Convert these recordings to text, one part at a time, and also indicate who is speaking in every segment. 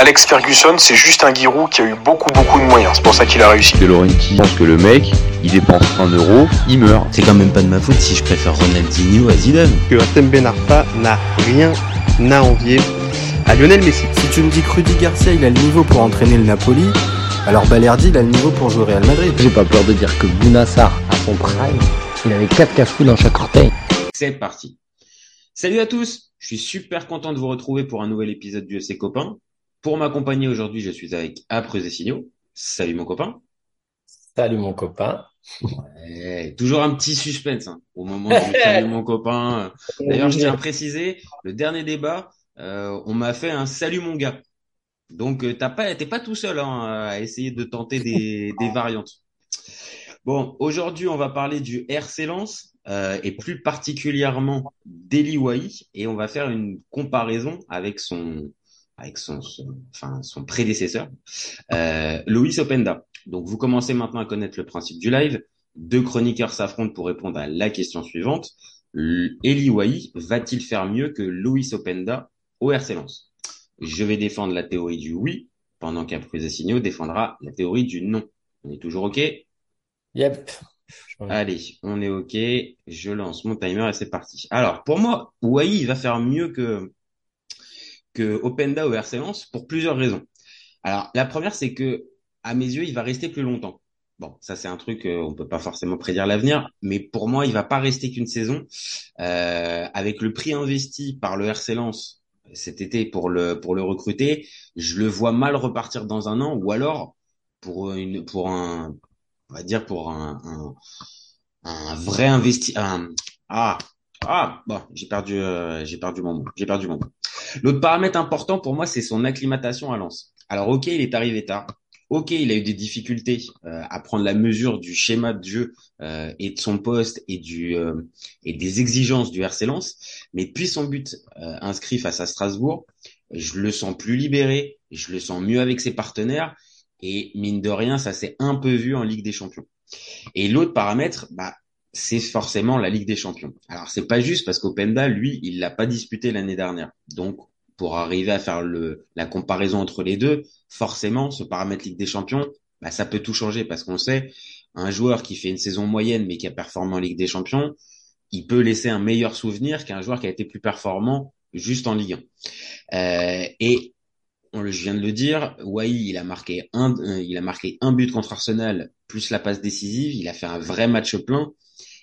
Speaker 1: Alex Ferguson, c'est juste un Giroud qui a eu beaucoup beaucoup de moyens. C'est pour ça qu'il a réussi.
Speaker 2: De Laurenti pense que le mec, il dépense un euro, il meurt.
Speaker 3: C'est quand même pas de ma faute si je préfère Ronaldinho à Zidane.
Speaker 4: Que Atem Ben Arfa n'a rien à envier à Lionel Messi.
Speaker 5: Si tu me dis que Rudy Garcia, il a le niveau pour entraîner le Napoli, alors Balerdi, il a le niveau pour jouer au Real Madrid.
Speaker 6: J'ai pas peur de dire que Bounassar, à son prime, il avait 4 cafous dans chaque orteil.
Speaker 7: C'est parti. Salut à tous, je suis super content de vous retrouver pour un nouvel épisode du EC Copain. Pour m'accompagner aujourd'hui, je suis avec Apreux et Signaux. Salut mon copain.
Speaker 6: Salut mon copain.
Speaker 7: Ouais, toujours un petit suspense hein, au moment du salut mon copain. D'ailleurs, je tiens à préciser, le dernier débat, euh, on m'a fait un salut mon gars. Donc euh, t'as pas, t'es pas tout seul hein, à essayer de tenter des, des variantes. Bon, aujourd'hui on va parler du RC Lens euh, et plus particulièrement d'Eli Wahi et on va faire une comparaison avec son avec son, son enfin son prédécesseur euh, Luis Openda. Donc vous commencez maintenant à connaître le principe du live. Deux chroniqueurs s'affrontent pour répondre à la question suivante. Eli Wahi va-t-il faire mieux que Luis Openda au RC Lens? Je vais défendre la théorie du oui, pendant qu'Après Signaux défendra la théorie du non. On est toujours OK?
Speaker 6: Yep.
Speaker 7: Allez, on est OK. Je lance mon timer et c'est parti. Alors, pour moi, Wai, il va faire mieux que, que Openda au RC pour plusieurs raisons. Alors, la première, c'est que, à mes yeux, il va rester plus longtemps. Bon, ça c'est un truc, euh, on peut pas forcément prédire l'avenir, mais pour moi, il va pas rester qu'une saison. Euh, avec le prix investi par le RC cet été pour le pour recruter, je le vois mal repartir dans un an ou alors pour un on dire pour un un, vrai investi ah ah bon j'ai perdu euh, j'ai perdu mon mot j'ai perdu mon. L'autre paramètre important pour moi c'est son acclimatation à Lens. Alors ok il est arrivé tard, Ok, il a eu des difficultés euh, à prendre la mesure du schéma de jeu euh, et de son poste et du euh, et des exigences du RC Lens, mais depuis son but inscrit face à Strasbourg, je le sens plus libéré, je le sens mieux avec ses partenaires et mine de rien, ça s'est un peu vu en Ligue des Champions. Et l'autre paramètre, bah c'est forcément la Ligue des Champions. Alors c'est pas juste parce qu'Openda, lui, il l'a pas disputé l'année dernière, donc pour arriver à faire la comparaison entre les deux, forcément, ce paramètre Ligue des Champions, bah, ça peut tout changer parce qu'on sait, un joueur qui fait une saison moyenne mais qui a performé en Ligue des Champions, il peut laisser un meilleur souvenir qu'un joueur qui a été plus performant juste en Ligue 1. Euh, et on le, je viens de le dire, Wai, il a marqué un, euh, il a marqué un but contre Arsenal plus la passe décisive. Il a fait un vrai match plein.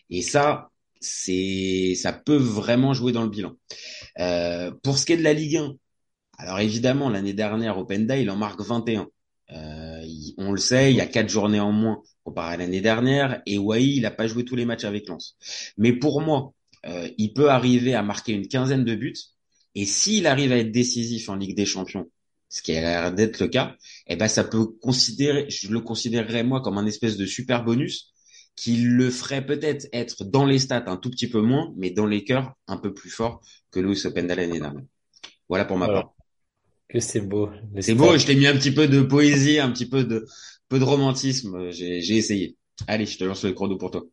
Speaker 7: Et ça, c'est, ça peut vraiment jouer dans le bilan. Euh, pour ce qui est de la Ligue 1, alors évidemment, l'année dernière, Openda, il en marque 21. Euh, on le sait, il y a quatre journées en moins comparé à l'année dernière, et Wai, il n'a pas joué tous les matchs avec Lens. Mais pour moi, euh, il peut arriver à marquer une quinzaine de buts, et s'il arrive à être décisif en Ligue des Champions, ce qui a l'air d'être le cas, eh ben ça peut considérer, je le considérerais moi comme un espèce de super bonus qui le ferait peut-être être dans les stats un tout petit peu moins, mais dans les cœurs un peu plus fort que Louis Openda l'année dernière. Voilà pour ma
Speaker 6: Voilà.
Speaker 7: part.
Speaker 6: Que c'est beau.
Speaker 7: C'est beau, je t'ai mis un petit peu de poésie, un petit peu de peu de romantisme. J'ai j'ai essayé. Allez, je te lance le chrono pour toi.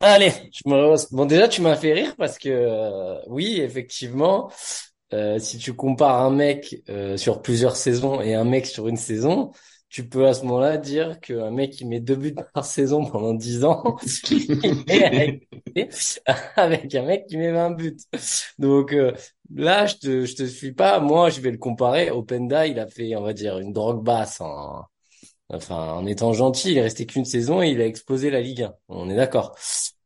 Speaker 6: Allez, je me relance. Bon, déjà, tu m'as fait rire parce que, euh, oui, effectivement, euh, si tu compares un mec euh, sur plusieurs saisons et un mec sur une saison, tu peux à ce moment-là dire qu'un mec qui met deux buts par saison pendant 10 ans, avec un mec qui met 20 buts. Donc euh, là, je te, je te suis pas. Moi, je vais le comparer. Openda, il a fait, on va dire, une drogue basse en, Enfin, en étant gentil, il est resté qu'une saison et il a explosé la Ligue 1. On est d'accord.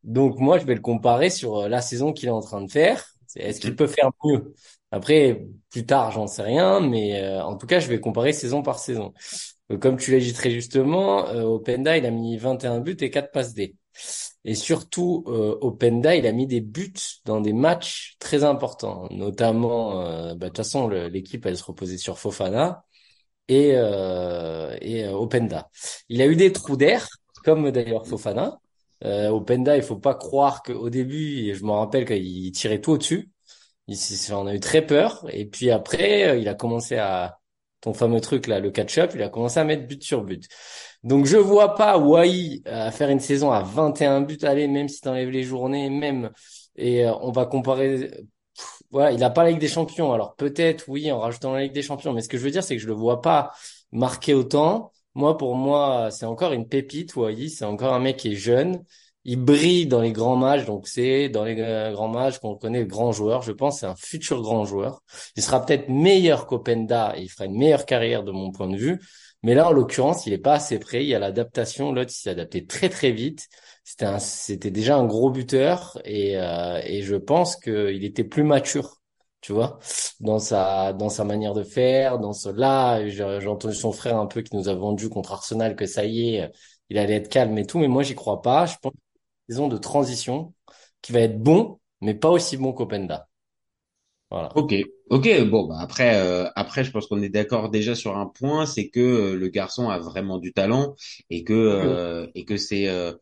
Speaker 6: Donc moi, je vais le comparer sur euh, la saison qu'il est en train de faire. Est-ce qu'il peut faire mieux? Après, plus tard, j'en sais rien, mais euh, en tout cas, je vais comparer saison par saison. Euh, comme tu l'as dit très justement, euh, Openda, il a mis 21 buts et 4 passes D. Et surtout, euh, Openda, il a mis des buts dans des matchs très importants, notamment, bah, de toute façon, l'équipe, elle se reposait sur Fofana et, euh, et Openda. Il a eu des trous d'air, comme d'ailleurs Fofana. Euh, Openda, il faut pas croire qu'au début, je me rappelle qu'il tirait tout au-dessus. Il, on a eu très peur. Et puis après, il a commencé à, ton fameux truc là, le catch-up, il a commencé à mettre but sur but. Donc je vois pas Wai euh, faire une saison à 21 buts, allez, même si t'enlèves les journées, même, et euh, on va comparer, voilà, il a pas la Ligue des Champions. Alors peut-être, oui, en rajoutant la Ligue des Champions. Mais ce que je veux dire, c'est que je le vois pas marquer autant. Moi, pour moi, c'est encore une pépite, voyez. C'est encore un mec qui est jeune. Il brille dans les grands matchs. Donc c'est dans les euh, grands matchs qu'on connaît le grand joueur. Je pense c'est un futur grand joueur. Il sera peut-être meilleur qu'Openda et il fera une meilleure carrière de mon point de vue. Mais là, en l'occurrence, il est pas assez prêt. Il y a l'adaptation. L'autre, s'est adapté très très vite. C'était un, c'était déjà un gros buteur et euh, et je pense qu'il était plus mature, tu vois, dans sa dans sa manière de faire, dans ce là. J'ai j'ai entendu son frère un peu qui nous a vendu contre Arsenal que ça y est, il allait être calme et tout. Mais moi, j'y crois pas. Je pense saison de transition qui va être bon, mais pas aussi bon qu'Openda. Voilà.
Speaker 7: Ok, ok. Bon, bah après, euh, après, je pense qu'on est d'accord déjà sur un point, c'est que euh, le garçon a vraiment du talent et que euh, et que c'est euh,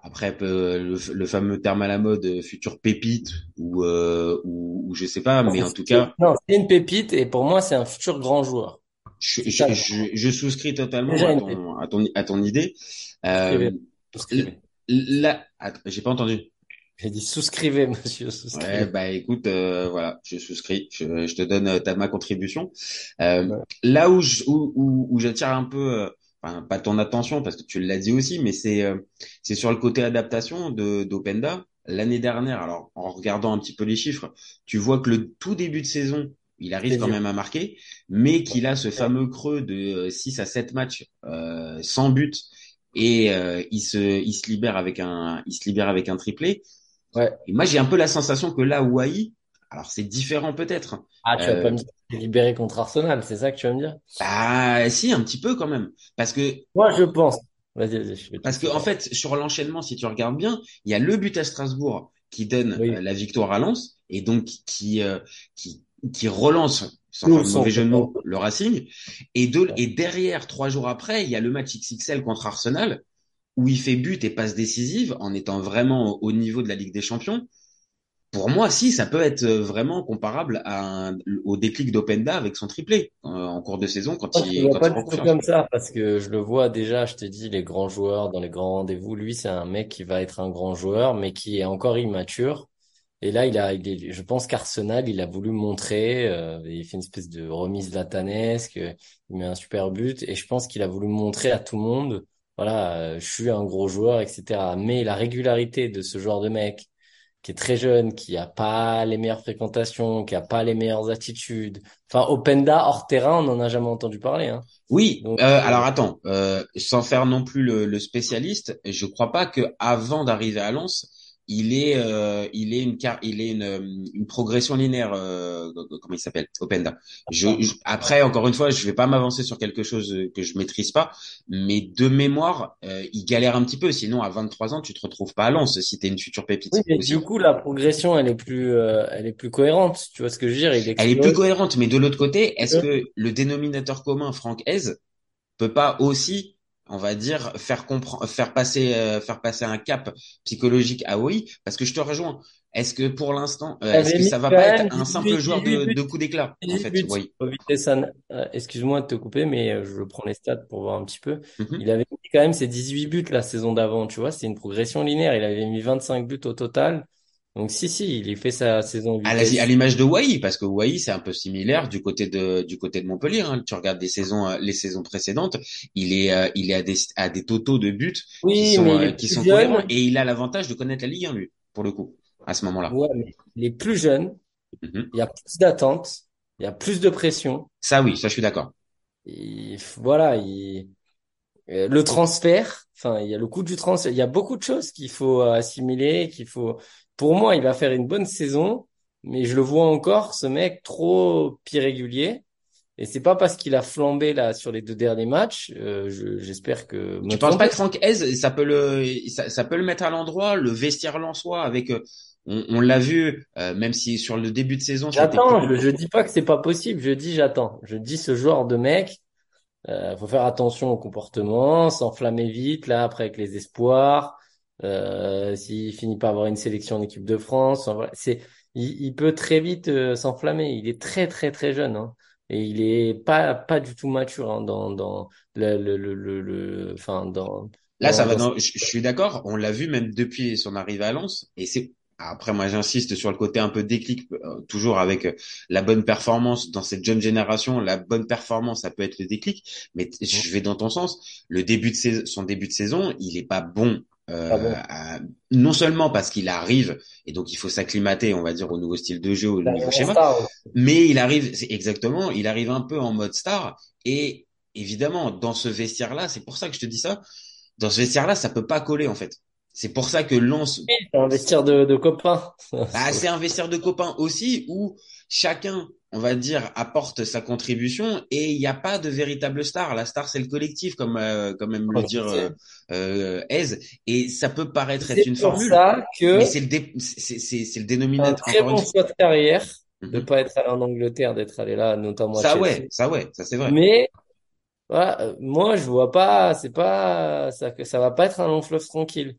Speaker 7: après euh, le, le fameux terme à la mode euh, futur pépite ou euh, ou, ou je sais pas, mais en tout cas,
Speaker 6: Non, c'est une pépite et pour moi, c'est un futur grand joueur.
Speaker 7: je, je, je, je souscris totalement à ton à ton à ton idée. Euh, Attends, j'ai pas entendu.
Speaker 6: J'ai dit souscrivez, monsieur,
Speaker 7: Ouais,
Speaker 6: souscrivez.
Speaker 7: bah écoute, euh, voilà, je souscris, je, je te donne euh, ta ma contribution. Euh,
Speaker 6: Ouais.
Speaker 7: là où je, où, où, où j'attire un peu, euh, enfin pas ton attention parce que tu l'as dit aussi, mais c'est euh, c'est sur le côté adaptation de d'Openda. L'année dernière, alors en regardant un petit peu les chiffres, tu vois que le tout début de saison, il arrive quand
Speaker 6: dur.
Speaker 7: même à marquer, mais qu'il a ce fameux creux de euh, 6 à 7 matchs euh, sans but et euh, il se il se libère avec un il se libère avec un triplé.
Speaker 6: Ouais.
Speaker 7: Et moi, j'ai un peu la sensation que là, Wai, alors c'est différent peut-être.
Speaker 6: Ah, tu vas
Speaker 7: Euh,
Speaker 6: pas me dire libéré contre Arsenal, c'est ça que tu vas me dire?
Speaker 7: bah, si, un petit peu quand même. Parce que,
Speaker 6: Moi, je pense. Vas-y, vas-y, je vais te
Speaker 7: parce que, en fait, sur l'enchaînement, si tu regardes bien, il y a le but à Strasbourg qui donne
Speaker 6: Oui.
Speaker 7: euh, la victoire à Lens et donc qui, euh, qui, qui relance, sans mauvais jeu de mots,
Speaker 6: football.
Speaker 7: le Racing. Et, de, et derrière, trois jours après, il y a le match XXL contre Arsenal où il fait but et passe décisive en étant vraiment au au niveau de la Ligue des Champions. Pour moi, si, ça peut être euh, vraiment comparable à un- au déclic d'Openda avec son triplé euh, en cours de saison quand
Speaker 6: Moi, je
Speaker 7: il,
Speaker 6: vois
Speaker 7: quand
Speaker 6: pas
Speaker 7: il
Speaker 6: du comme ça parce que je le vois déjà, je t'ai dit, les grands joueurs dans les grands rendez-vous. Lui, c'est un mec qui va être un grand joueur, mais qui est encore immature. Et là, il a, il est, je pense qu'Arsenal, il a voulu montrer, euh, il fait une espèce de remise latanesque, euh, il met un super but, et je pense qu'il a voulu montrer à tout le monde, voilà, euh, je suis un gros joueur, etc. Mais la régularité de ce genre de mec, qui est très jeune, qui a pas les meilleures fréquentations, qui a pas les meilleures attitudes. Enfin, Openda hors terrain, on n'en a jamais entendu parler, hein.
Speaker 7: Oui,
Speaker 6: Donc,
Speaker 7: euh,
Speaker 6: euh,
Speaker 7: alors attends, euh, sans faire non plus le, le spécialiste, je crois pas que avant d'arriver à Lens, il est, euh, il est une, car- il est une, euh, une progression linéaire. euh, comment il s'appelle, Openda. Je, je- après, encore une fois, je vais pas m'avancer sur quelque chose que je maîtrise pas, mais de mémoire, euh, il galère un petit peu. Sinon, à 23 ans, tu te retrouves pas à Lens si t'es une future pépite
Speaker 6: oui, mais du coup, la progression, elle est plus, euh, elle est plus cohérente. Tu vois ce que je veux dire? Il
Speaker 7: Elle est plus cohérente, mais de l'autre côté, est-ce que le dénominateur commun, Franck Hez, peut pas aussi, on va dire, faire comprendre, faire passer, euh, faire passer un cap psychologique à OI? Parce que je te rejoins. Est-ce que pour l'instant, euh, est-ce que ça va pas être un
Speaker 6: 18,
Speaker 7: simple joueur
Speaker 6: 18
Speaker 7: de, de coup d'éclat, en
Speaker 6: 18
Speaker 7: fait? Oui.
Speaker 6: euh, excuse-moi de te couper, mais euh, je prends les stats pour voir un petit peu.
Speaker 7: Mhm.
Speaker 6: Il avait mis quand même ses 18 buts la saison d'avant, tu vois, c'est une progression linéaire. Il avait mis 25 buts au total. Donc si, si, il fait sa saison
Speaker 7: À la-
Speaker 6: Vitesse.
Speaker 7: à l'image de Wai, parce que Wai, c'est un peu similaire du côté de, du côté de Montpellier, hein. Tu regardes des saisons, euh, les saisons précédentes, il est, euh, il est à des, à des totaux de buts qui
Speaker 6: Oui,
Speaker 7: sont,
Speaker 6: mais il
Speaker 7: euh, qui
Speaker 6: plus
Speaker 7: sont
Speaker 6: jeune.
Speaker 7: cohérents et il a l'avantage de connaître la Ligue 1, lui, pour le coup, à ce moment-là.
Speaker 6: Ouais, mais il est plus jeune.
Speaker 7: Mhm.
Speaker 6: Il y a plus d'attentes. Il y a plus de pression.
Speaker 7: Ça, oui, ça, je suis d'accord.
Speaker 6: Voilà, il, le transfert, enfin, il y a le coût du transfert. Il y a beaucoup de choses qu'il faut assimiler, qu'il faut. Pour moi, il va faire une bonne saison, mais je le vois encore, ce mec trop irrégulier. Et c'est pas parce qu'il a flambé là sur les deux derniers matchs. euh, je- j'espère que me
Speaker 7: Tu penses pas que Franck Hez, ça peut le, ça, ça peut le mettre à l'endroit, le vestiaire lensois avec, euh, on, on l'a vu, euh, même si sur le début de saison,
Speaker 6: J'attends.
Speaker 7: plus
Speaker 6: Je, je dis pas que c'est pas possible. Je dis j'attends. Je dis ce genre de mec. Euh, faut faire attention au comportement, s'enflammer vite là après avec les espoirs. Euh, s'il finit par avoir une sélection en équipe de France, vrai, c'est, il, il peut très vite euh, s'enflammer. Il est très très très jeune, hein, et il est pas pas du tout mature hein, dans dans le le le le, le- enfin dans
Speaker 7: Là, ça va.
Speaker 6: dans
Speaker 7: je suis d'accord. On l'a vu même depuis son arrivée à Lens, et c'est après moi j'insiste sur le côté un peu déclic, euh, toujours avec euh, la bonne performance dans cette jeune génération, la bonne performance ça peut être le déclic, mais je vais dans ton sens. Le début de saison, son début de saison, il est pas bon. Euh, non seulement parce qu'il arrive et donc il faut s'acclimater, on va dire, au nouveau style de jeu, au nouveau schéma, mais il arrive, c'est exactement, il arrive un peu en mode star et évidemment dans ce vestiaire là, c'est pour ça que je te dis ça, dans ce vestiaire là, ça peut pas coller en fait. C'est pour ça que Lens.
Speaker 6: C'est un vestiaire de, de copains.
Speaker 7: Bah, c'est un vestiaire de copains aussi où chacun, on va dire, apporte sa contribution et il n'y a pas de véritable star. La star, c'est le collectif, comme euh, comme même le dire euh, euh Et ça peut paraître être une formule,
Speaker 6: ça que
Speaker 7: mais c'est le c'est c'est le dénominateur.
Speaker 6: Un très bon choix de carrière de mhm. pas être allé en Angleterre, d'être allé là, notamment.
Speaker 7: Ça ouais, ça ouais, ça c'est vrai.
Speaker 6: Mais voilà, euh, moi je vois pas, c'est pas ça que ça va pas être un long fleuve tranquille.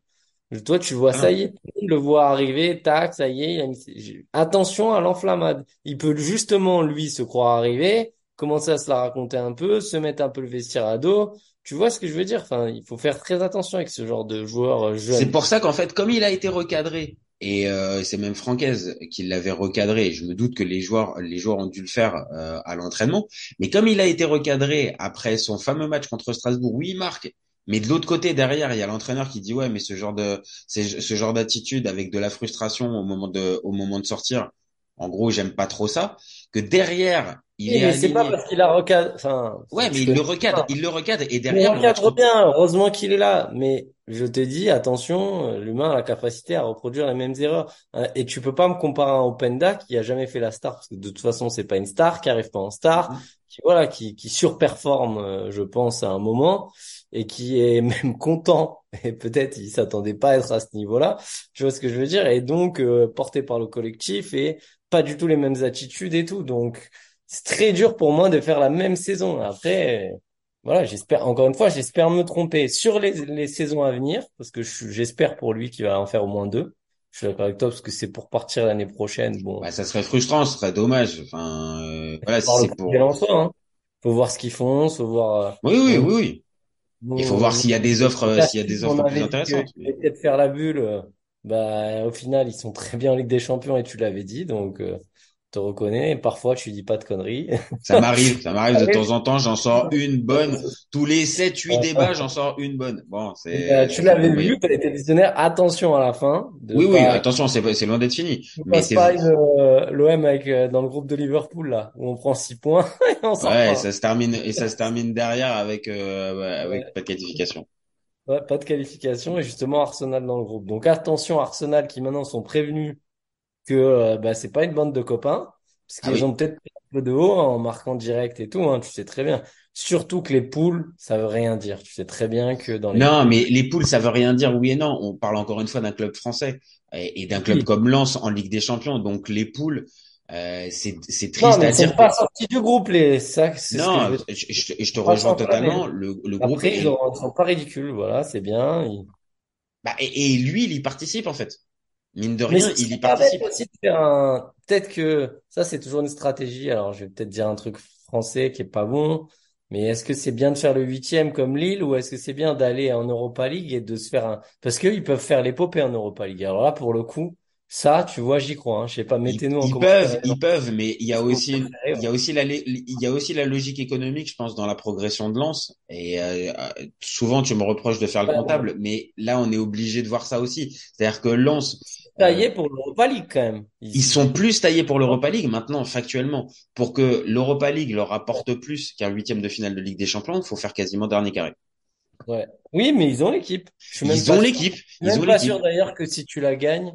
Speaker 6: Toi, tu vois, ça ah. y est, le voit arriver, tac, ça y est. Attention à l'enflammade. Il peut justement, lui, se croire arrivé, commencer à se la raconter un peu, se mettre un peu le vestiaire à dos. Tu vois ce que je veux dire? Enfin, il faut faire très attention avec ce genre de joueur euh, jeune.
Speaker 7: C'est pour ça qu'en fait, comme il a été recadré, et euh, c'est même Francaise qui l'avait recadré. Je me doute que les joueurs, les joueurs ont dû le faire euh, à l'entraînement. Mais comme il a été recadré après son fameux match contre Strasbourg, oui, il marque, mais de l'autre côté, derrière, il y a l'entraîneur qui dit ouais, mais ce genre de ce genre d'attitude avec de la frustration au moment de au moment de sortir. En gros, j'aime pas trop ça. Que derrière, il est.
Speaker 6: C'est pas parce qu'il a recadré. Enfin.
Speaker 7: Ouais, mais il le recadre, il le recadre et derrière.
Speaker 6: il recadre bien. Heureusement qu'il est là. Mais je te dis, attention, l'humain a la capacité à reproduire les mêmes erreurs. Euh, et tu peux pas me comparer à un Openda qui a jamais fait la star parce que de toute façon, c'est pas une star, qui arrive pas en star, mm-hmm. qui voilà, qui qui surperforme, euh, je pense, à un moment et qui est même content et peut-être il s'attendait pas à être à ce niveau-là. Tu vois ce que je veux dire? Et donc euh, porté par le collectif et pas du tout les mêmes attitudes et tout. Donc c'est très dur pour moi de faire la même saison. Après, voilà, j'espère encore une fois, j'espère me tromper sur les, les saisons à venir parce que j'espère pour lui qu'il va en faire au moins deux. Je suis d'accord avec toi parce que c'est pour partir l'année prochaine. Bon,
Speaker 7: bah, ça serait frustrant, ce serait dommage. Enfin, euh, voilà,
Speaker 6: si c'est pour. Hein. Faut voir ce qu'ils font, faut voir.
Speaker 7: Euh, oui, oui, oui, oui. Il faut voir s'il y a des offres, s'il y a des offres plus intéressantes.
Speaker 6: Peut-être faire la bulle. Euh, bah, au final, ils sont très bien en Ligue des Champions et tu l'avais dit, donc euh, te reconnais. parfois, tu dis pas de conneries.
Speaker 7: Ça m'arrive, ça m'arrive de temps en temps. J'en sors une bonne. Tous les 7, 8 débats, j'en sors une bonne. Bon, c'est.
Speaker 6: Bah, tu l'avais vu, tu été visionnaire. Attention à la fin.
Speaker 7: Oui, oui, attention, c'est loin d'être fini.
Speaker 6: Mais c'est pas euh, l'OM avec dans le groupe de Liverpool là, où on prend 6 points et on
Speaker 7: Ouais, ça se termine et ça se termine derrière avec euh, avec pas de qualification.
Speaker 6: Ouais, pas de qualification et justement Arsenal dans le groupe. Donc attention Arsenal qui maintenant sont prévenus que euh, bah, c'est pas une bande de copains, parce qu'ils ah ont peut-être un peu de haut en marquant direct et tout, hein, tu sais très bien. Surtout que les poules, ça veut rien dire. Tu sais très bien que dans les
Speaker 7: Non, mais les poules, ça veut rien dire, oui et non. On parle encore une fois d'un club français et, d'un club comme Lens en Ligue des Champions. Donc les poules, euh, c'est triste non, mais
Speaker 6: à
Speaker 7: dire.
Speaker 6: Sont pas sortis du groupe les ça.
Speaker 7: Non, je, je, je, te rejoins totalement. Le, le groupe.
Speaker 6: Après, ils, sont pas ridicules. Voilà, c'est bien.
Speaker 7: Bah, et, et, lui, il y participe en fait. Mine de rien, il y participe.
Speaker 6: Un... Peut-être que ça, c'est toujours une stratégie. Alors, je vais peut-être dire un truc français qui est pas bon, mais est-ce que c'est bien de faire le huitième comme Lille ou est-ce que c'est bien d'aller en Europa League et de se faire un... Parce qu'ils peuvent faire l'épopée en Europa League. Alors là, pour le coup, ça, tu vois, j'y crois. Hein. Je sais pas, mettez-nous en
Speaker 7: Ils peuvent, ils peuvent, mais il y a aussi, il y a aussi la, il y a aussi la logique économique, je pense, dans la progression de Lens. Et euh, souvent, tu me reproches de faire le comptable, mais là, on est obligé de voir ça aussi. C'est-à-dire que Lens,
Speaker 6: taillés pour l'Europa League quand même.
Speaker 7: Ils... sont plus taillés pour l'Europa League maintenant, factuellement. Pour que l'Europa League leur apporte plus qu'un huitième de finale de Ligue des Champions, il faut faire quasiment dernier carré.
Speaker 6: Ouais. Oui, mais ils ont l'équipe.
Speaker 7: Ils ont l'équipe.
Speaker 6: Ils ont pas sûr d'ailleurs que si tu la gagnes,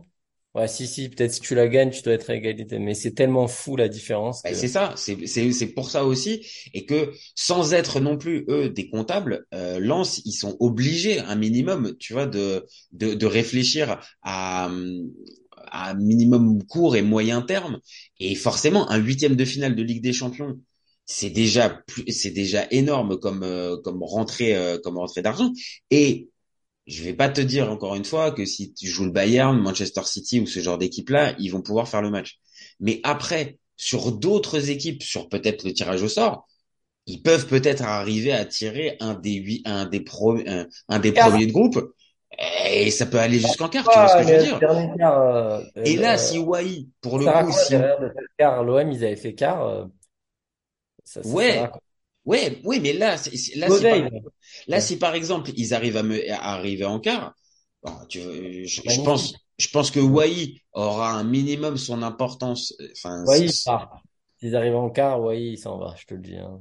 Speaker 6: Ouais, si, si, peut-être si tu la gagnes, tu dois être à égalité. Mais c'est tellement fou la différence.
Speaker 7: Bah, c'est ça, c'est, c'est, c'est pour ça aussi. Et que sans être non plus, eux, des comptables, euh, Lens, ils sont obligés, un minimum, tu vois, de, de, de réfléchir à, à un minimum court et moyen terme. Et forcément, un huitième de finale de Ligue des Champions, c'est déjà c'est déjà énorme comme, euh, comme rentrée, euh, comme rentrée d'argent. Et je vais pas te dire encore une fois que si tu joues le Bayern, Manchester City ou ce genre d'équipe-là, ils vont pouvoir faire le match. Mais après, sur d'autres équipes, sur peut-être le tirage au sort, ils peuvent peut-être arriver à tirer un des huit, un des pro, un, des premiers de groupe. Et ça peut aller jusqu'en quart, tu vois ce que je veux dire?
Speaker 6: Quart, euh,
Speaker 7: Et là,
Speaker 6: euh,
Speaker 7: si Wai, pour le coup, si,
Speaker 6: l'OM, ils avaient fait quart, euh, ça, ça, ça
Speaker 7: ouais. Ouais, ouais, mais là, là, si par,
Speaker 6: Godet, là.
Speaker 7: là, si par exemple, ils arrivent à me, à arriver en quart, bon, tu, je, pense, je pense que Wai aura un minimum son importance, euh, enfin, c-
Speaker 6: part. S'ils arrivent en quart, ouais, il s'en va, je te le dis. Hein.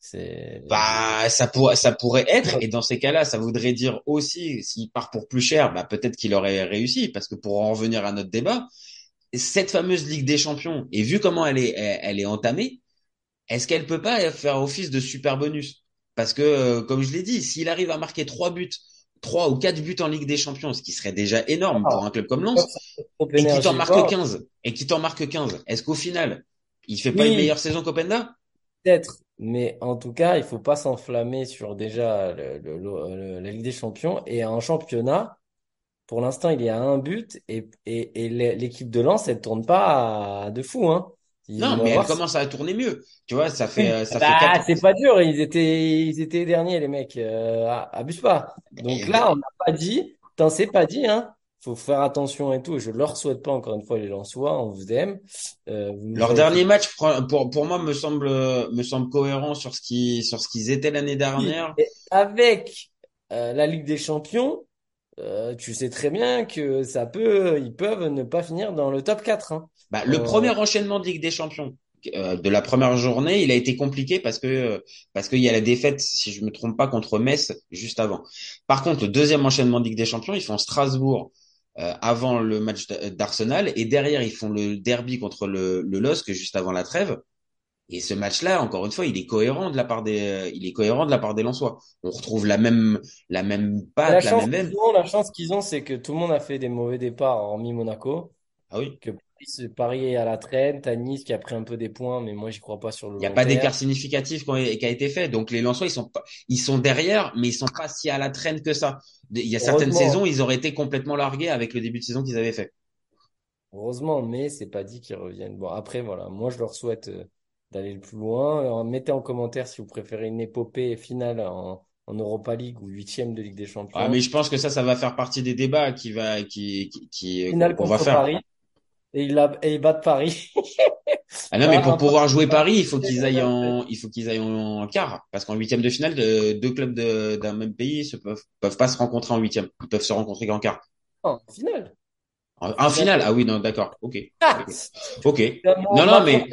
Speaker 6: C'est.
Speaker 7: bah, ça pourrait, ça pourrait être, et dans ces cas-là, ça voudrait dire aussi, s'il part pour plus cher, bah, peut-être qu'il aurait réussi, parce que pour en revenir à notre débat, cette fameuse Ligue des Champions, et vu comment elle est, elle, elle est entamée, est-ce qu'elle peut pas faire office de super bonus? Parce que, euh, comme je l'ai dit, s'il arrive à marquer trois buts, trois ou quatre buts en Ligue des Champions, ce qui serait déjà énorme pour un club comme Lens,
Speaker 6: trop
Speaker 7: et qui t'en marque 15, et qui t'en marque 15, est-ce qu'au final, il fait pas une meilleure saison qu'Openda?
Speaker 6: peut-être. Mais en tout cas, il faut pas s'enflammer sur déjà le, le- le- le- la Ligue des Champions et en championnat. Pour l'instant, il y a un but et, et, et l'é- l'équipe de Lens, elle tourne pas à- de fou, hein. Ils
Speaker 7: Non, mais elle commence à tourner mieux. Tu vois, ça fait, euh, ça fait
Speaker 6: Bah,
Speaker 7: quatre.
Speaker 6: c'est pas dur, ils étaient, ils étaient derniers, les mecs. Euh, abuse pas. Donc
Speaker 7: Et-
Speaker 6: là, on n'a pas dit, t'en sais pas dit, hein. Faut faire attention et tout. Je leur souhaite pas, encore une fois, les Lensois, on vous aime. Euh, vous
Speaker 7: Leur dernier
Speaker 6: fait-
Speaker 7: match, pour, pour, pour moi, me semble, me semble cohérent sur ce qui, sur ce qu'ils étaient l'année dernière.
Speaker 6: Et avec euh, la Ligue des Champions, euh, tu sais très bien que ça peut, ils peuvent ne pas finir dans le top 4, hein.
Speaker 7: Bah, le
Speaker 6: Euh,
Speaker 7: premier enchaînement de Ligue des Champions euh, de la première journée, il a été compliqué parce que parce qu'il y a la défaite, si je me trompe pas, contre Metz juste avant. Par contre, le deuxième enchaînement de Ligue des Champions, ils font Strasbourg euh, avant le match d'Arsenal et derrière ils font le derby contre le, le LOSC juste avant la trêve. Et ce match-là, encore une fois, il est cohérent de la part des, il est cohérent de la part des Lensois. On retrouve la même, la même patte, la
Speaker 6: chance
Speaker 7: même.
Speaker 6: qu'ils ont, la chance qu'ils ont, c'est que tout le monde a fait des mauvais départs, hormis Monaco.
Speaker 7: Ah oui.
Speaker 6: Que Paris, est à la traîne, t'as Nice qui a pris un peu des points, mais moi j'y crois pas sur le
Speaker 7: Il n'y a pas d'écart significatif qui a été fait. Donc les Lensois, ils sont pas, ils sont derrière, mais ils sont pas si à la traîne que ça. Il y a certaines saisons, ils auraient été complètement largués avec le début de saison qu'ils avaient fait.
Speaker 6: Heureusement, mais c'est pas dit qu'ils reviennent. Bon, après, voilà, moi je leur souhaite euh, d'aller le plus loin. Alors, mettez en commentaire si vous préférez une épopée finale en, en Europa League ou huitième de Ligue des Champions.
Speaker 7: Ah, mais je pense que ça, ça va faire partie des débats qui va, qui, qui, qui
Speaker 6: Finale
Speaker 7: qu'on va
Speaker 6: contre
Speaker 7: faire.
Speaker 6: Paris. Et ils, la- et ils battent Paris.
Speaker 7: Ah non, mais pour pouvoir jouer Paris, il faut qu'ils aillent
Speaker 6: en
Speaker 7: en, il faut qu'ils aillent en quart. Parce qu'en huitième de finale, de- deux clubs de- d'un même pays se peuvent, peuvent pas se rencontrer en huitième. Ils peuvent se rencontrer qu'en quart.
Speaker 6: En finale.
Speaker 7: En, en finale, ah oui, non, d'accord. Ok.
Speaker 6: Ah,
Speaker 7: Ok.
Speaker 6: on
Speaker 7: Non, non, mais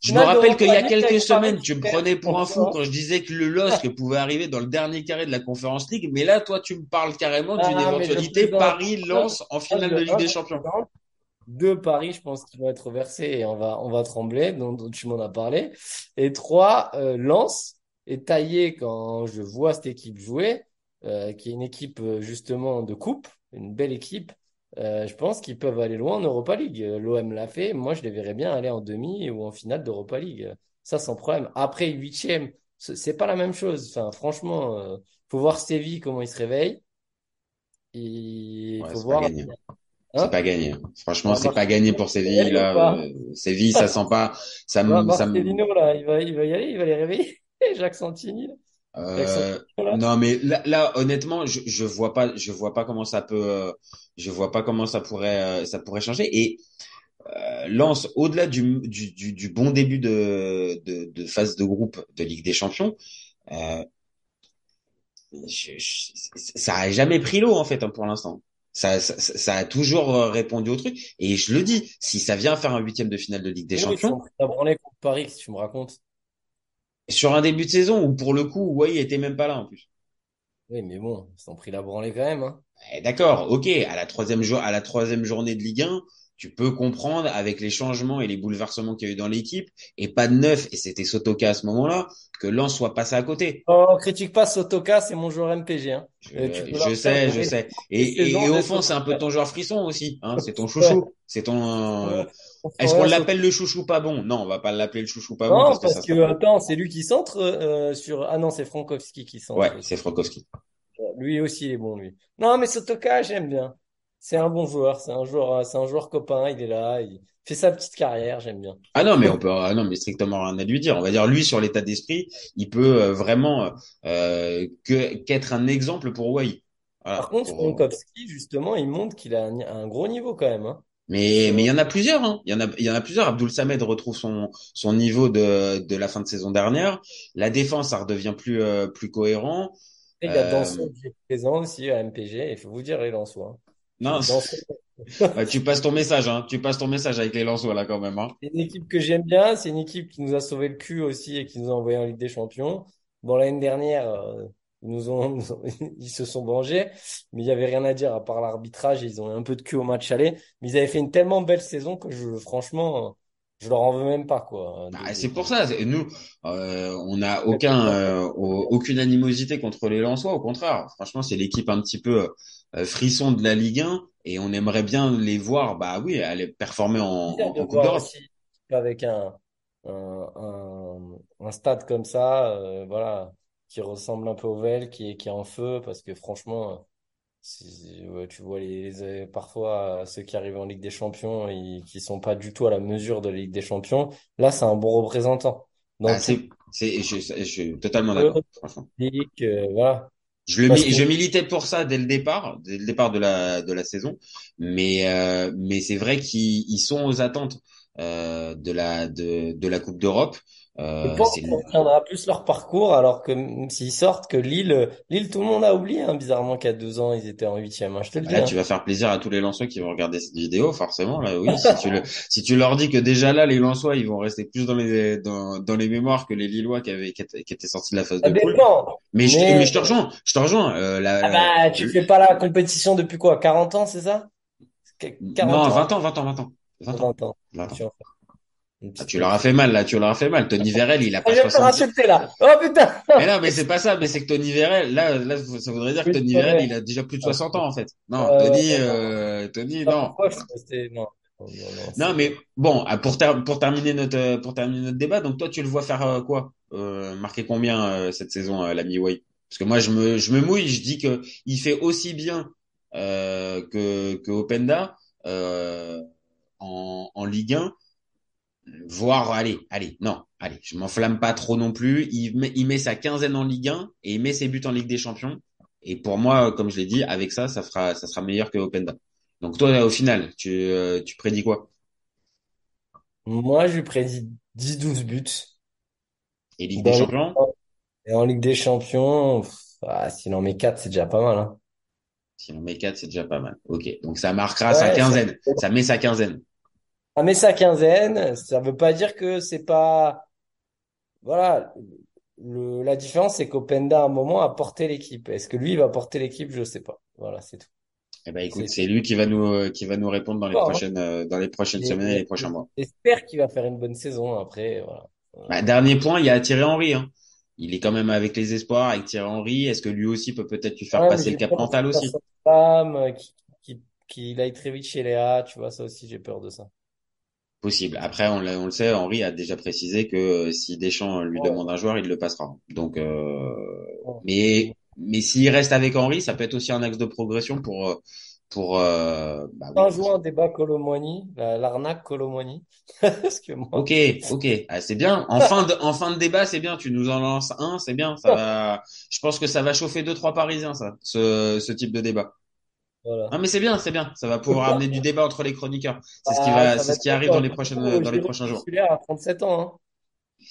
Speaker 7: je me rappelle qu'il y a quelques semaines, tu me prenais pour un fou quand je disais que le LOSC pouvait arriver dans le dernier carré de la Conference League. Mais là, toi, tu me parles carrément d'une
Speaker 6: Ah,
Speaker 7: éventualité. Paris-Lens en finale de Ligue des Champions.
Speaker 6: Deux paris, je pense qu'ils vont être versés et on va, on va trembler, dont, dont tu m'en as parlé. Et trois, euh, Lens est taillé quand je vois cette équipe jouer, euh, qui est une équipe euh, justement de coupe, une belle équipe. Euh, je pense qu'ils peuvent aller loin en Europa League. L'OM l'a fait, moi je les verrais bien aller en demi ou en finale d'Europa League. Ça sans problème. Après huitième, c'est pas la même chose. Enfin, franchement, euh, faut voir Séville comment il se réveille. Il
Speaker 7: Ouais,
Speaker 6: faut voir.
Speaker 7: pas gagné.
Speaker 6: Hein?
Speaker 7: C'est pas gagné. Franchement, c'est pas gagné pour Séville, là. Euh, Séville, ça sent pas, ça me, ça me,
Speaker 6: là, il va, il va y aller, il va les réveiller. Jacques Santini, là.
Speaker 7: Euh, non, mais là, là, honnêtement, je, je vois pas, je vois pas comment ça peut, euh, je vois pas comment ça pourrait, euh, ça pourrait changer. Et euh, Lens, au-delà du, du, du, du bon début de, de, de phase de groupe de Ligue des Champions, euh, je- je- ça a jamais pris l'eau en fait hein, pour l'instant. Ça, ça, ça a toujours répondu au truc. Et je le dis, si ça vient faire un huitième de finale de Ligue des
Speaker 6: oui,
Speaker 7: Champions,
Speaker 6: contre Paris, tu me racontes.
Speaker 7: Sur un début de saison où pour le coup, ouais, il était même pas là en plus.
Speaker 6: Oui, mais bon, ils sont pris la branlée quand même, hein.
Speaker 7: Eh, D'accord, ok, à la troisième jour, à la troisième journée de Ligue 1, tu peux comprendre avec les changements et les bouleversements qu'il y a eu dans l'équipe et pas de neuf, et c'était Sotoka à ce moment-là, que Lens soit passé à côté.
Speaker 6: Oh, critique pas Sotoka, c'est mon joueur MPG, hein.
Speaker 7: Je,
Speaker 6: Euh,
Speaker 7: je sais, je sais. Et, au fond, c'est un peu ton joueur frisson aussi, hein, c'est ton chouchou. C'est ton, euh, est-ce qu'on l'appelle le chouchou pas bon? Non, on va pas l'appeler le chouchou pas bon
Speaker 6: Non,
Speaker 7: parce que
Speaker 6: parce
Speaker 7: ça
Speaker 6: que, attends, c'est lui qui centre euh, sur... Ah non, c'est Frankowski qui centre.
Speaker 7: Ouais, c'est Frankowski.
Speaker 6: Lui aussi, il est bon, lui. Non, mais Sotoka, j'aime bien. C'est un bon joueur, c'est un joueur, euh, c'est un joueur copain, il est là, il fait sa petite carrière, j'aime bien.
Speaker 7: Ah non, mais on peut, ah non, mais strictement rien à lui dire. On va dire lui sur l'état d'esprit, il peut euh, vraiment euh, que qu'être un exemple pour Wai. Voilà,
Speaker 6: Par contre,
Speaker 7: pour-
Speaker 6: Frankowski, justement, il montre qu'il a un, un gros niveau quand même. Hein.
Speaker 7: Mais mais il y en a plusieurs, hein. Il y en a il y en a plusieurs. Abdul Samed retrouve son son niveau de de la fin de saison dernière. La défense, ça redevient plus euh, plus cohérent.
Speaker 6: Et il y a
Speaker 7: Euh,
Speaker 6: Danso qui est présent aussi à MPG. Il faut vous dire, les Lensois. hein.
Speaker 7: Non, Ouais, tu passes ton message, hein. Tu passes ton message avec les Lensois là quand même, hein.
Speaker 6: c'est une équipe que j'aime bien. C'est une équipe qui nous a sauvé le cul aussi et qui nous a envoyé en Ligue des Champions. Bon, l'année dernière, euh, ils nous ont, nous ont- ils se sont vengés, mais il y avait rien à dire à part l'arbitrage. Ils ont eu un peu de cul au match aller, mais ils avaient fait une tellement belle saison que je, franchement, je leur en veux même pas, quoi.
Speaker 7: Bah, c'est pour ça. Nous, euh, on n'a aucun, euh, au- aucune animosité contre les Lensois. Au contraire, franchement, c'est l'équipe un petit peu euh, frisson de la Ligue 1 et on aimerait bien les voir. Bah oui, aller performer en, en, Coupe
Speaker 6: avec un, un, un, un stade comme ça, euh, voilà, qui ressemble un peu au Vel, qui est, qui est en feu, parce que franchement, ouais, tu vois les, les- parfois ceux qui arrivent en Ligue des Champions et qui sont pas du tout à la mesure de la Ligue des Champions. Là, c'est un bon représentant.
Speaker 7: Ah, c'est, c'est, je, je suis totalement
Speaker 6: le
Speaker 7: d'accord.
Speaker 6: Euh, voilà.
Speaker 7: Je le
Speaker 6: que-
Speaker 7: je militais pour ça dès le départ, dès le départ de la de la saison, mais euh, mais c'est vrai qu'ils ils sont aux attentes euh, de la de de la Coupe d'Europe.
Speaker 6: Je
Speaker 7: Euh,
Speaker 6: qu'on tiendra plus leur parcours, alors que s'ils sortent, que Lille, Lille, tout le monde a oublié, hein, bizarrement, a deux ans, ils étaient en huitième, hein, je te le dis.
Speaker 7: Là,
Speaker 6: hein.
Speaker 7: tu vas faire plaisir à tous les Lensois qui vont regarder cette vidéo, forcément. Là, oui, si tu le, si tu leur dis que déjà là, les Lensois, ils vont rester plus dans les, dans, dans les mémoires que les Lillois qui avaient, qui étaient, qui étaient sortis de la phase
Speaker 6: Ça
Speaker 7: de poule.
Speaker 6: dépend.
Speaker 7: Mais je,
Speaker 6: Mais-
Speaker 7: mais je te rejoins, je te rejoins. Euh, la,
Speaker 6: Ah bah, tu fais pas la compétition depuis quoi? 40 ans, c'est ça? Qu- 40
Speaker 7: non,
Speaker 6: ans.
Speaker 7: 20 ans, 20 ans, 20 ans. 20 ans.
Speaker 6: 20 ans.
Speaker 7: 20 ans.
Speaker 6: Tu en fais une
Speaker 7: Ah, tu leur as fait mal, là, tu leur as fait mal. Tony Vérel, il a
Speaker 6: Ah,
Speaker 7: pas
Speaker 6: je vais me faire
Speaker 7: 70.
Speaker 6: insulter là. Oh putain!
Speaker 7: Mais non, mais c'est pas ça, mais c'est que Tony Vérel, là, là, ça voudrait dire que Tony. Vérel, il a déjà plus de 60 ans, en fait. Non,
Speaker 6: Euh,
Speaker 7: Tony, euh, Tony, non.
Speaker 6: Non,
Speaker 7: mais bon, ah, pour, ter- pour terminer notre euh, pour terminer notre débat, donc toi tu le vois faire euh, quoi? Euh, Marquer combien euh, cette saison, euh, l'ami Way Parce que moi je me je me mouille, je dis que il fait aussi bien euh, que que Openda euh, en en Ligue 1, voire allez allez non allez, je m'enflamme pas trop non plus. Il met il met sa quinzaine en Ligue 1 et il met ses buts en Ligue des Champions. Et pour moi, comme je l'ai dit, avec ça, ça fera ça sera meilleur que Openda. Donc toi, au final, tu euh, tu prédis quoi?
Speaker 6: Moi, je lui prédis 10-12 buts.
Speaker 7: Et Ligue des Champions?
Speaker 6: Et en Ligue des Champions, pff, ah, s'il en met 4, c'est déjà pas mal, hein.
Speaker 7: Si on met 4, c'est déjà pas mal. Ok, donc ça marquera sa
Speaker 6: Ouais,
Speaker 7: quinzaine. Ça met sa quinzaine.
Speaker 6: Ah, mais sa quinzaine, ça veut pas dire que c'est pas, voilà. Le, la différence, c'est qu'Openda, à un moment, a porté l'équipe. Est-ce que lui, il va porter l'équipe? Je sais pas. Voilà, c'est tout.
Speaker 7: Eh ben écoute,
Speaker 6: C'est-
Speaker 7: lui qui va nous euh, qui va nous répondre dans les
Speaker 6: Bon, hein.
Speaker 7: prochaines euh, dans les prochaines
Speaker 6: Et-
Speaker 7: semaines et les prochains mois.
Speaker 6: J'espère qu'il va faire une bonne saison après, voilà.
Speaker 7: Bah, dernier point, il y a Thierry Henry. Hein. Il est quand même avec les espoirs, avec Thierry Henry. Est-ce que lui aussi peut peut-être lui faire
Speaker 6: Ouais,
Speaker 7: passer le cap mental aussi?
Speaker 6: femme, euh, qui, qui, qu'il aille très vite chez Léa, tu vois, ça aussi, j'ai peur de ça.
Speaker 7: Possible. Après, on, le sait, Henry a déjà précisé que euh, si Deschamps lui
Speaker 6: Ouais.
Speaker 7: demande un joueur, il le passera. Donc, euh,
Speaker 6: Ouais.
Speaker 7: mais mais s'il reste avec Henry, ça peut être aussi un axe de progression pour euh, pour euh, bah oui,
Speaker 6: Un jour, un débat Colomboigny, la- l'arnaque que moi,
Speaker 7: Ok, ok, ah, c'est bien. En fin de, en fin de débat, c'est bien. Tu nous en lances un, c'est bien. Ça va. Je pense que ça va chauffer deux, trois Parisiens, ça, ce, ce type de débat.
Speaker 6: Voilà.
Speaker 7: Ah, mais c'est bien, c'est bien. Ça va pouvoir amener du débat entre les chroniqueurs. C'est ce qui
Speaker 6: Ah,
Speaker 7: va,
Speaker 6: ça
Speaker 7: c'est
Speaker 6: va
Speaker 7: ce qui
Speaker 6: être
Speaker 7: arrive dans les prochaines,
Speaker 6: Oh,
Speaker 7: dans les prochains jours.
Speaker 6: à 37 ans, hein.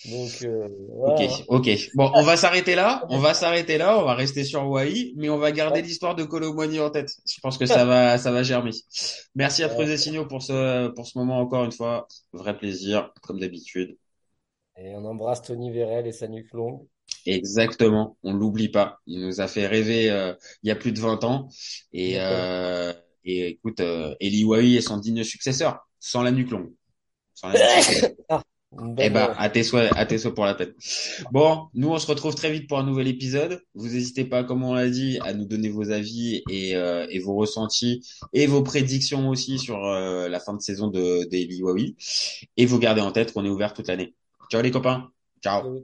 Speaker 6: Donc, euh, voilà,
Speaker 7: Ok,
Speaker 6: hein.
Speaker 7: ok. Bon, on va s'arrêter là. On va s'arrêter là. On va rester sur Wai, mais on va garder l'histoire de Colomboigny en tête. Je pense que ça va, ça va germer. Merci à Signaux pour ce, pour ce moment encore une fois. Vrai plaisir, comme d'habitude.
Speaker 6: Et on embrasse Tony Vérel et sa nuque longue.
Speaker 7: Exactement, on l'oublie pas. Il nous a fait rêver euh, il y a plus de 20 ans. Et, euh, et écoute, euh, Eli Wahi est son digne successeur, sans la nuque longue. Sans la nuque longue.
Speaker 6: Une
Speaker 7: Eh
Speaker 6: bonne,
Speaker 7: ben, à tes souhaits, à tes souhaits pour la peine. Bon, nous on se retrouve très vite pour un nouvel épisode. Vous n'hésitez pas, comme on l'a dit, à nous donner vos avis et, euh, et vos ressentis et vos prédictions aussi sur euh, la fin de saison de d'Eli Wahi. Et vous gardez en tête qu'on est ouvert toute l'année. Ciao les copains. Ciao.